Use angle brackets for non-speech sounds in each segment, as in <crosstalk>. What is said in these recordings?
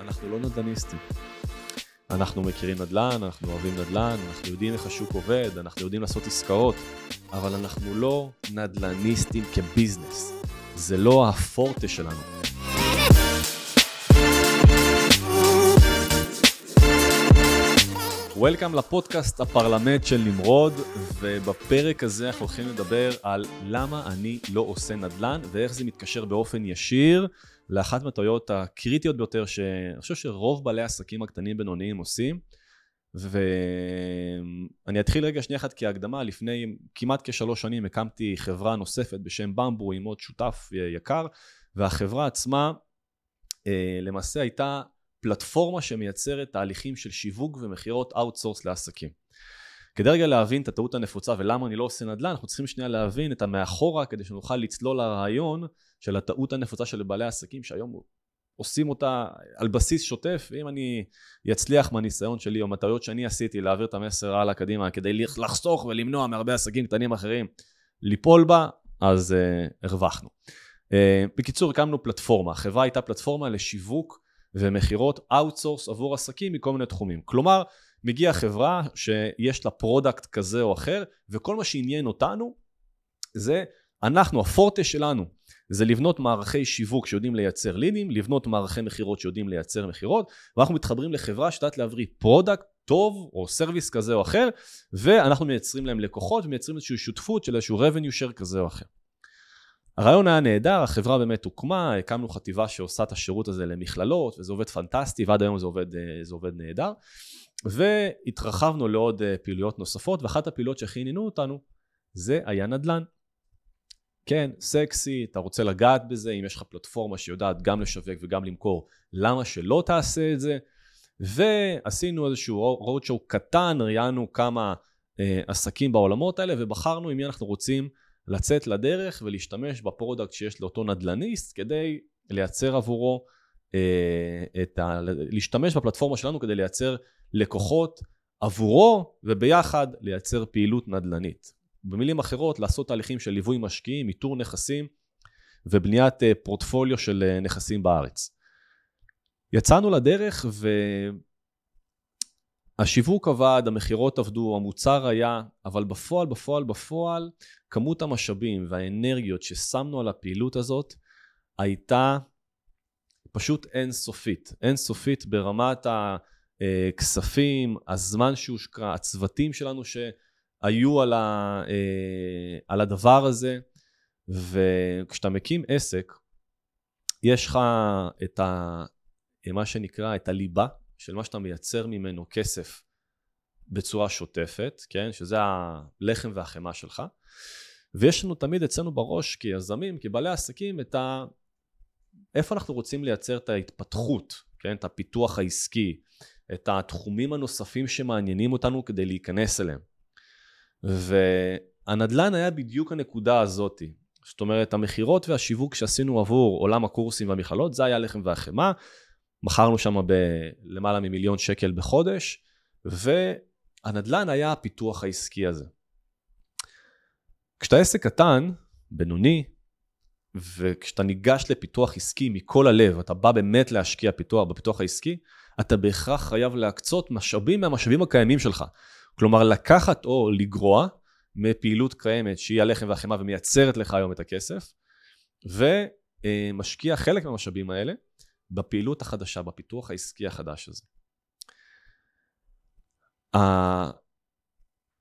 אנחנו לא נדל"ניסטים. אנחנו מכירים נדל"ן, אנחנו אוהבים נדל"ן, אנחנו יודעים איך השוק עובד, אנחנו יודעים לעשות עסקאות, אבל אנחנו לא נדל"ניסטים כביזנס. זה לא הפורטה שלנו. וולקאם לפודקאסט הפרלמנט של נמרוד, ובפרק הזה אנחנו הולכים לדבר על למה אני לא עושה נדל"ן ואיך זה מתקשר באופן ישיר לאחת מהטעויות הקריטיות ביותר שאני חושב שרוב בעלי העסקים הקטנים בינוניים עושים. ואני אתחיל רגע שנייה אחת כהקדמה, לפני כמעט כשלוש שנים הקמתי חברה נוספת בשם במבו עם עוד שותף יקר, והחברה עצמה אה, למעשה הייתה פלטפורמה שמייצרת תהליכים של שיווק ומכירות outsource לעסקים. כדי רגע להבין את הטעות הנפוצה ולמה אני לא עושה נדל"ן, אנחנו צריכים שנייה להבין את המאחורה כדי שנוכל לצלול לרעיון של הטעות הנפוצה של בעלי עסקים שהיום עושים אותה על בסיס שוטף, ואם אני אצליח מהניסיון שלי או מהטעויות שאני עשיתי להעביר את המסר הלאה קדימה כדי לחסוך ולמנוע מהרבה עסקים קטנים אחרים ליפול בה, אז אה, הרווחנו. אה, בקיצור, הקמנו פלטפורמה, החברה הייתה פלטפורמה לשיווק ומכירות outsource עבור עסקים מכל מיני תחומים. כלומר, מגיעה חברה שיש לה product כזה או אחר, וכל מה שעניין אותנו זה אנחנו, הפורטה שלנו, זה לבנות מערכי שיווק שיודעים לייצר לידים, לבנות מערכי מכירות שיודעים לייצר מכירות, ואנחנו מתחברים לחברה שיודעת להביא product טוב או service כזה או אחר, ואנחנו מייצרים להם לקוחות ומייצרים איזושהי שותפות של איזשהו revenue share כזה או אחר. הרעיון היה נהדר, החברה באמת הוקמה, הקמנו חטיבה שעושה את השירות הזה למכללות, וזה עובד פנטסטי, ועד היום זה עובד, אה, זה עובד נהדר. והתרחבנו לעוד אה, פעילויות נוספות, ואחת הפעילויות שהכי עניינו אותנו, זה היה נדל"ן. כן, סקסי, אתה רוצה לגעת בזה, אם יש לך פלטפורמה שיודעת גם לשווק וגם למכור, למה שלא תעשה את זה? ועשינו איזשהו show קטן, ראיינו כמה אה, עסקים בעולמות האלה, ובחרנו עם מי אנחנו רוצים לצאת לדרך ולהשתמש ב product שיש לאותו נדל"ניסט כדי לייצר עבורו, אה, את ה... להשתמש בפלטפורמה שלנו כדי לייצר לקוחות עבורו וביחד לייצר פעילות נדל"נית. במילים אחרות, לעשות תהליכים של ליווי משקיעים, איתור נכסים ובניית אה, פורטפוליו של אה, נכסים בארץ. יצאנו לדרך והשיווק עבד, המכירות עבדו, המוצר היה, אבל בפועל, בפועל, בפועל, כמות המשאבים והאנרגיות ששמנו על הפעילות הזאת הייתה פשוט אינסופית. אינסופית ברמת הכספים, הזמן שהושקע, הצוותים שלנו שהיו על, ה, אה, על הדבר הזה, וכשאתה מקים עסק, יש לך את ה, מה שנקרא, את הליבה של מה שאתה מייצר ממנו כסף בצורה שוטפת, כן? שזה הלחם והחמאה שלך. ויש לנו תמיד אצלנו בראש כיזמים, כבעלי עסקים, את ה... איפה אנחנו רוצים לייצר את ההתפתחות, כן? את הפיתוח העסקי, את התחומים הנוספים שמעניינים אותנו כדי להיכנס אליהם. והנדל"ן היה בדיוק הנקודה הזאתי. זאת אומרת, המכירות והשיווק שעשינו עבור עולם הקורסים והמכללות, זה היה לחם והחמאה. מכרנו שם בלמעלה ממיליון שקל בחודש, והנדל"ן היה הפיתוח העסקי הזה. כשאתה עסק קטן, בינוני, וכשאתה ניגש לפיתוח עסקי מכל הלב, אתה בא באמת להשקיע פיתוח בפיתוח העסקי, אתה בהכרח חייב להקצות משאבים מהמשאבים הקיימים שלך. כלומר, לקחת או לגרוע מפעילות קיימת שהיא הלחם והחמאה ומייצרת לך היום את הכסף, ומשקיע חלק מהמשאבים האלה בפעילות החדשה, בפיתוח העסקי החדש הזה.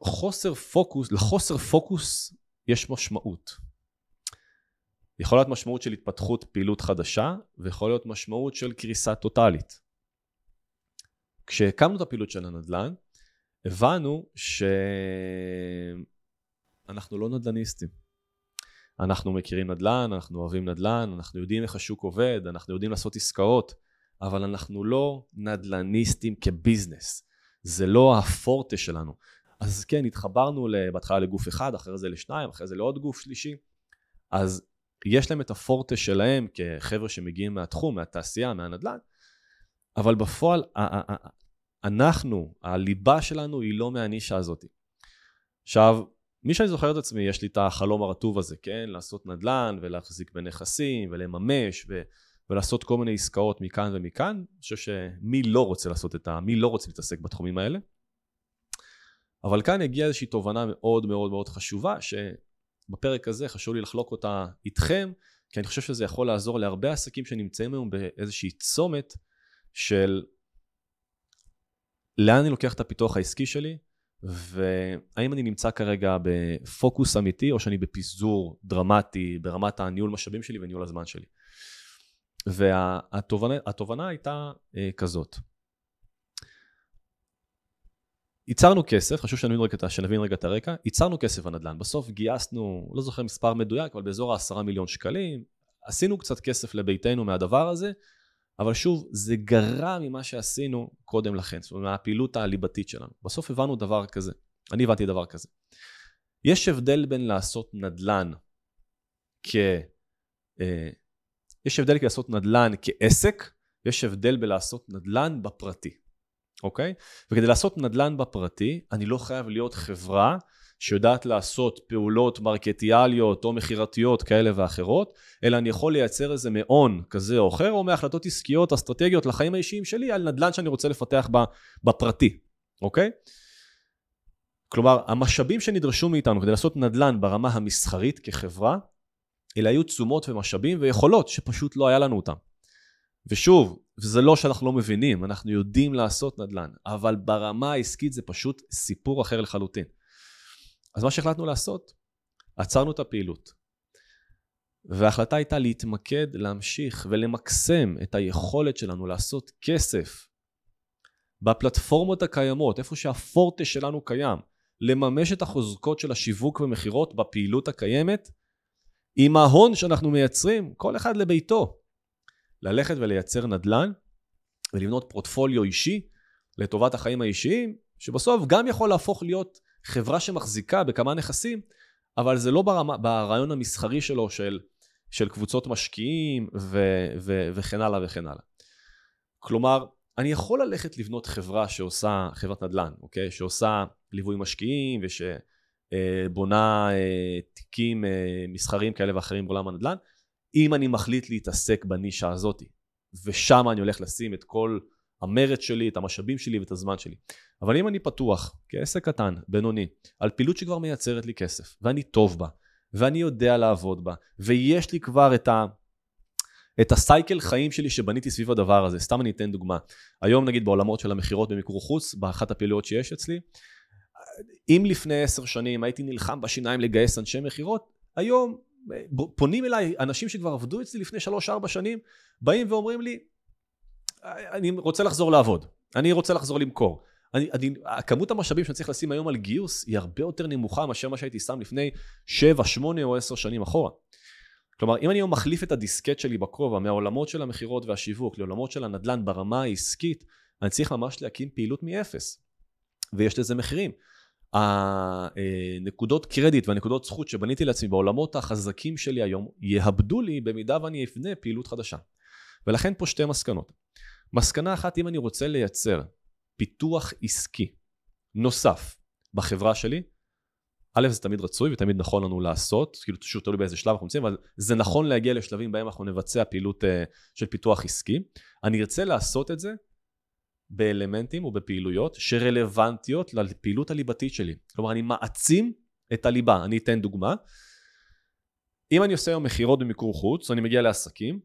החוסר פוקוס, לחוסר פוקוס יש משמעות. יכול להיות משמעות של התפתחות פעילות חדשה, ויכול להיות משמעות של קריסה טוטאלית. כשהקמנו את הפעילות של הנדל"ן, הבנו שאנחנו לא נדל"ניסטים. אנחנו מכירים נדל"ן, אנחנו אוהבים נדל"ן, אנחנו יודעים איך השוק עובד, אנחנו יודעים לעשות עסקאות, אבל אנחנו לא נדל"ניסטים כביזנס. זה לא הפורטה שלנו. אז כן, התחברנו בהתחלה לגוף אחד, אחרי זה לשניים, אחרי זה לעוד גוף שלישי. אז יש להם את הפורטה שלהם כחבר'ה שמגיעים מהתחום, מהתעשייה, מהנדל"ן, אבל בפועל אנחנו, הליבה שלנו היא לא מהנישה הזאת. עכשיו, מי שאני זוכר את עצמי, יש לי את החלום הרטוב הזה, כן? לעשות נדל"ן ולהחזיק בנכסים ולממש ו... ולעשות כל מיני עסקאות מכאן ומכאן. אני חושב שמי לא רוצה לעשות את ה... מי לא רוצה להתעסק בתחומים האלה. אבל כאן הגיעה איזושהי תובנה מאוד מאוד מאוד חשובה, שבפרק הזה חשוב לי לחלוק אותה איתכם, כי אני חושב שזה יכול לעזור להרבה עסקים שנמצאים היום באיזושהי צומת של לאן אני לוקח את הפיתוח העסקי שלי, והאם אני נמצא כרגע בפוקוס אמיתי, או שאני בפיזור דרמטי ברמת הניהול משאבים שלי וניהול הזמן שלי. והתובנה הייתה אה, כזאת. ייצרנו כסף, חשוב שנבין רגע, שנבין רגע את הרקע, ייצרנו כסף בנדל"ן. בסוף גייסנו, לא זוכר מספר מדויק, אבל באזור העשרה מיליון שקלים. עשינו קצת כסף לביתנו מהדבר הזה, אבל שוב, זה גרע ממה שעשינו קודם לכן, זאת אומרת, מהפעילות הליבתית שלנו. בסוף הבנו דבר כזה, אני הבנתי דבר כזה. יש הבדל בין לעשות נדל"ן כ... אה, יש הבדל לעשות נדל"ן כעסק, יש הבדל בלעשות נדל"ן בפרטי. אוקיי? וכדי לעשות נדל"ן בפרטי, אני לא חייב להיות חברה שיודעת לעשות פעולות מרקטיאליות או מכירתיות כאלה ואחרות, אלא אני יכול לייצר איזה מעון כזה או אחר, או מהחלטות עסקיות אסטרטגיות לחיים האישיים שלי על נדל"ן שאני רוצה לפתח בפרטי, אוקיי? כלומר, המשאבים שנדרשו מאיתנו כדי לעשות נדל"ן ברמה המסחרית כחברה, אלה היו תשומות ומשאבים ויכולות שפשוט לא היה לנו אותם. ושוב, וזה לא שאנחנו לא מבינים, אנחנו יודעים לעשות נדל"ן, אבל ברמה העסקית זה פשוט סיפור אחר לחלוטין. אז מה שהחלטנו לעשות, עצרנו את הפעילות. וההחלטה הייתה להתמקד, להמשיך ולמקסם את היכולת שלנו לעשות כסף בפלטפורמות הקיימות, איפה שהפורטה שלנו קיים, לממש את החוזקות של השיווק ומכירות בפעילות הקיימת, עם ההון שאנחנו מייצרים, כל אחד לביתו. ללכת ולייצר נדל"ן ולבנות פורטפוליו אישי לטובת החיים האישיים, שבסוף גם יכול להפוך להיות חברה שמחזיקה בכמה נכסים, אבל זה לא ברמה, ברעיון המסחרי שלו של, של קבוצות משקיעים ו, ו, וכן הלאה וכן הלאה. כלומר, אני יכול ללכת לבנות חברה שעושה, חברת נדל"ן, אוקיי? שעושה ליווי משקיעים ושבונה אה, תיקים אה, מסחריים כאלה ואחרים בעולם הנדל"ן, אם אני מחליט להתעסק בנישה הזאת, ושם אני הולך לשים את כל המרץ שלי, את המשאבים שלי ואת הזמן שלי. אבל אם אני פתוח, כעסק קטן, בינוני, על פעילות שכבר מייצרת לי כסף, ואני טוב בה, ואני יודע לעבוד בה, ויש לי כבר את ה... את הסייקל חיים שלי שבניתי סביב הדבר הזה. סתם אני אתן דוגמה. היום נגיד בעולמות של המכירות במיקור חוץ, באחת הפעילויות שיש אצלי, אם לפני עשר שנים הייתי נלחם בשיניים לגייס אנשי מכירות, היום פונים אליי אנשים שכבר עבדו אצלי לפני 3-4 שנים, באים ואומרים לי, אני רוצה לחזור לעבוד, אני רוצה לחזור למכור. אני, אני, כמות המשאבים שאני צריך לשים היום על גיוס היא הרבה יותר נמוכה מאשר מה שהייתי שם לפני 7, 8 או 10 שנים אחורה. כלומר, אם אני היום מחליף את הדיסקט שלי בכובע מהעולמות של המכירות והשיווק לעולמות של הנדל"ן ברמה העסקית, אני צריך ממש להקים פעילות מאפס. ויש לזה מחירים. הנקודות קרדיט והנקודות זכות שבניתי לעצמי בעולמות החזקים שלי היום יאבדו לי במידה ואני אבנה פעילות חדשה. ולכן פה שתי מסקנות. מסקנה אחת, אם אני רוצה לייצר פיתוח עסקי נוסף בחברה שלי, א' זה תמיד רצוי ותמיד נכון לנו לעשות, כאילו שוב תלוי באיזה שלב אנחנו נמצאים, אבל זה נכון להגיע לשלבים בהם אנחנו נבצע פעילות uh, של פיתוח עסקי. אני ארצה לעשות את זה באלמנטים ובפעילויות שרלוונטיות לפעילות הליבתית שלי. כלומר, אני מעצים את הליבה. אני אתן דוגמה. אם אני עושה היום מכירות במיקור חוץ, אני מגיע לעסקים,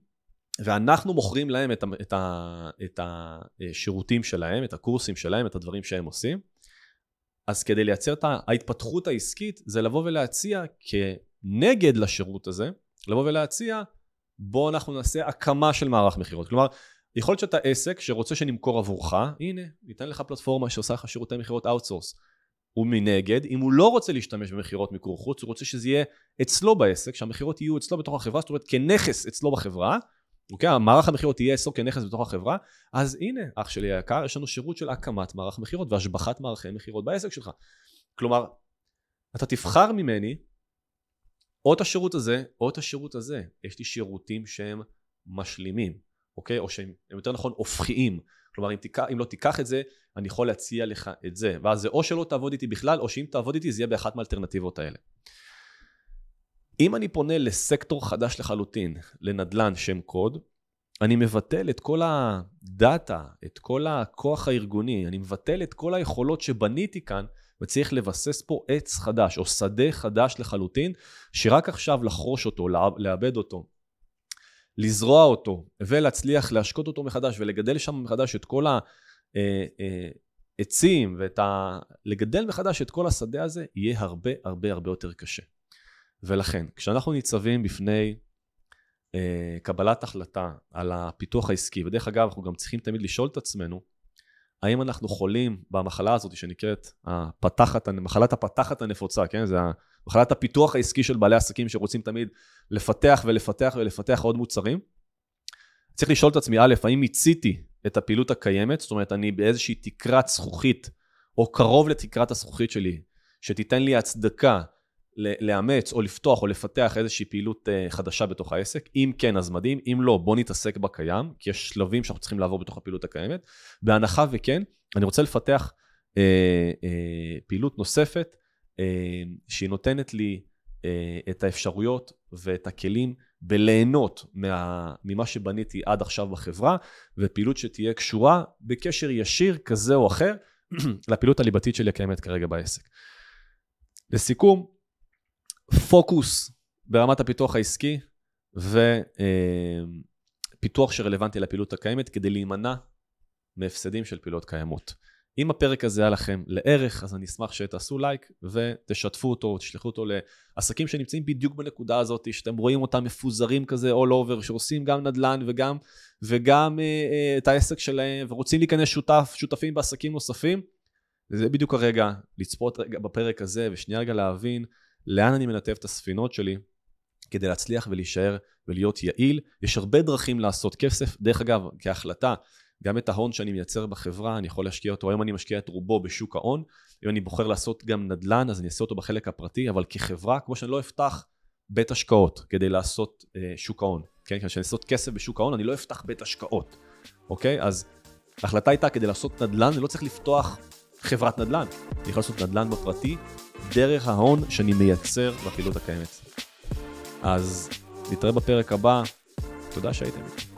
ואנחנו מוכרים להם את, ה, את, ה, את השירותים שלהם, את הקורסים שלהם, את הדברים שהם עושים, אז כדי לייצר את ההתפתחות העסקית, זה לבוא ולהציע כנגד לשירות הזה, לבוא ולהציע, בוא אנחנו נעשה הקמה של מערך מכירות. כלומר, יכול להיות שאתה עסק שרוצה שנמכור עבורך, הנה, ניתן לך פלטפורמה שעושה לך שירותי מכירות outsource. ומנגד, אם הוא לא רוצה להשתמש במכירות מיקור חוץ, הוא רוצה שזה יהיה אצלו בעסק, שהמכירות יהיו אצלו בתוך החברה, זאת אומרת כנכס אצלו בחברה, אוקיי? המערך המכירות יהיה אצלו כנכס בתוך החברה, אז הנה, אח שלי היקר, יש לנו שירות של הקמת מערך מכירות והשבחת מערכי מכירות בעסק שלך. כלומר, אתה תבחר ממני או את השירות הזה, או את השירות הזה. יש לי שירותים שהם משלימים. אוקיי? או שהם יותר נכון הופכיים. כלומר, אם, תיקח, אם לא תיקח את זה, אני יכול להציע לך את זה. ואז זה או שלא תעבוד איתי בכלל, או שאם תעבוד איתי זה יהיה באחת מהאלטרנטיבות האלה. אם אני פונה לסקטור חדש לחלוטין, לנדל"ן שם קוד, אני מבטל את כל הדאטה, את כל הכוח הארגוני, אני מבטל את כל היכולות שבניתי כאן, וצריך לבסס פה עץ חדש, או שדה חדש לחלוטין, שרק עכשיו לחרוש אותו, לאבד אותו, לזרוע אותו, ולהצליח להשקות אותו מחדש, ולגדל שם מחדש את כל העצים, אה, אה, ואת ה... לגדל מחדש את כל השדה הזה, יהיה הרבה הרבה הרבה יותר קשה. ולכן, כשאנחנו ניצבים בפני אה, קבלת החלטה על הפיתוח העסקי, ודרך אגב, אנחנו גם צריכים תמיד לשאול את עצמנו, האם אנחנו חולים במחלה הזאת שנקראת הפתחת, מחלת הפתחת הנפוצה, כן? זה מחלת הפיתוח העסקי של בעלי עסקים שרוצים תמיד לפתח ולפתח ולפתח עוד מוצרים. צריך לשאול את עצמי, א', האם מיציתי את הפעילות הקיימת, זאת אומרת, אני באיזושהי תקרת זכוכית, או קרוב לתקרת הזכוכית שלי, שתיתן לי הצדקה לאמץ או לפתוח או לפתח איזושהי פעילות אה, חדשה בתוך העסק. אם כן, אז מדהים. אם לא, בוא נתעסק בקיים, כי יש שלבים שאנחנו צריכים לעבור בתוך הפעילות הקיימת. בהנחה וכן, אני רוצה לפתח אה, אה, פעילות נוספת, אה, שהיא נותנת לי אה, את האפשרויות ואת הכלים בליהנות מה, ממה שבניתי עד עכשיו בחברה, ופעילות שתהיה קשורה בקשר ישיר כזה או אחר <clears throat> לפעילות הליבתית שלי הקיימת כרגע בעסק. לסיכום, פוקוס ברמת הפיתוח העסקי ופיתוח שרלוונטי לפעילות הקיימת כדי להימנע מהפסדים של פעילות קיימות. אם הפרק הזה היה לכם לערך, אז אני אשמח שתעשו לייק ותשתפו אותו, תשלחו אותו לעסקים שנמצאים בדיוק בנקודה הזאת, שאתם רואים אותם מפוזרים כזה all over, שעושים גם נדל"ן וגם, וגם אה, אה, את העסק שלהם, ורוצים להיכנס שותף, שותפים בעסקים נוספים. זה בדיוק הרגע לצפות רגע בפרק הזה, ושנייה רגע להבין לאן אני מנתב את הספינות שלי כדי להצליח ולהישאר ולהיות יעיל. יש הרבה דרכים לעשות כסף. דרך אגב, כהחלטה, גם את ההון שאני מייצר בחברה, אני יכול להשקיע אותו, היום אני משקיע את רובו בשוק ההון. אם אני בוחר לעשות גם נדל"ן, אז אני אעשה אותו בחלק הפרטי, אבל כחברה, כמו שאני לא אפתח בית השקעות כדי לעשות אה, שוק ההון, כן? כשאני לעשות כסף בשוק ההון, אני לא אפתח בית השקעות, אוקיי? אז ההחלטה הייתה, כדי לעשות נדל"ן, אני לא צריך לפתוח חברת נדל"ן. אני יכול לעשות נדל"ן בפרטי, דרך ההון שאני מייצר בפעילות הקיימת. אז נתראה בפרק הבא, תודה שהייתם איתי.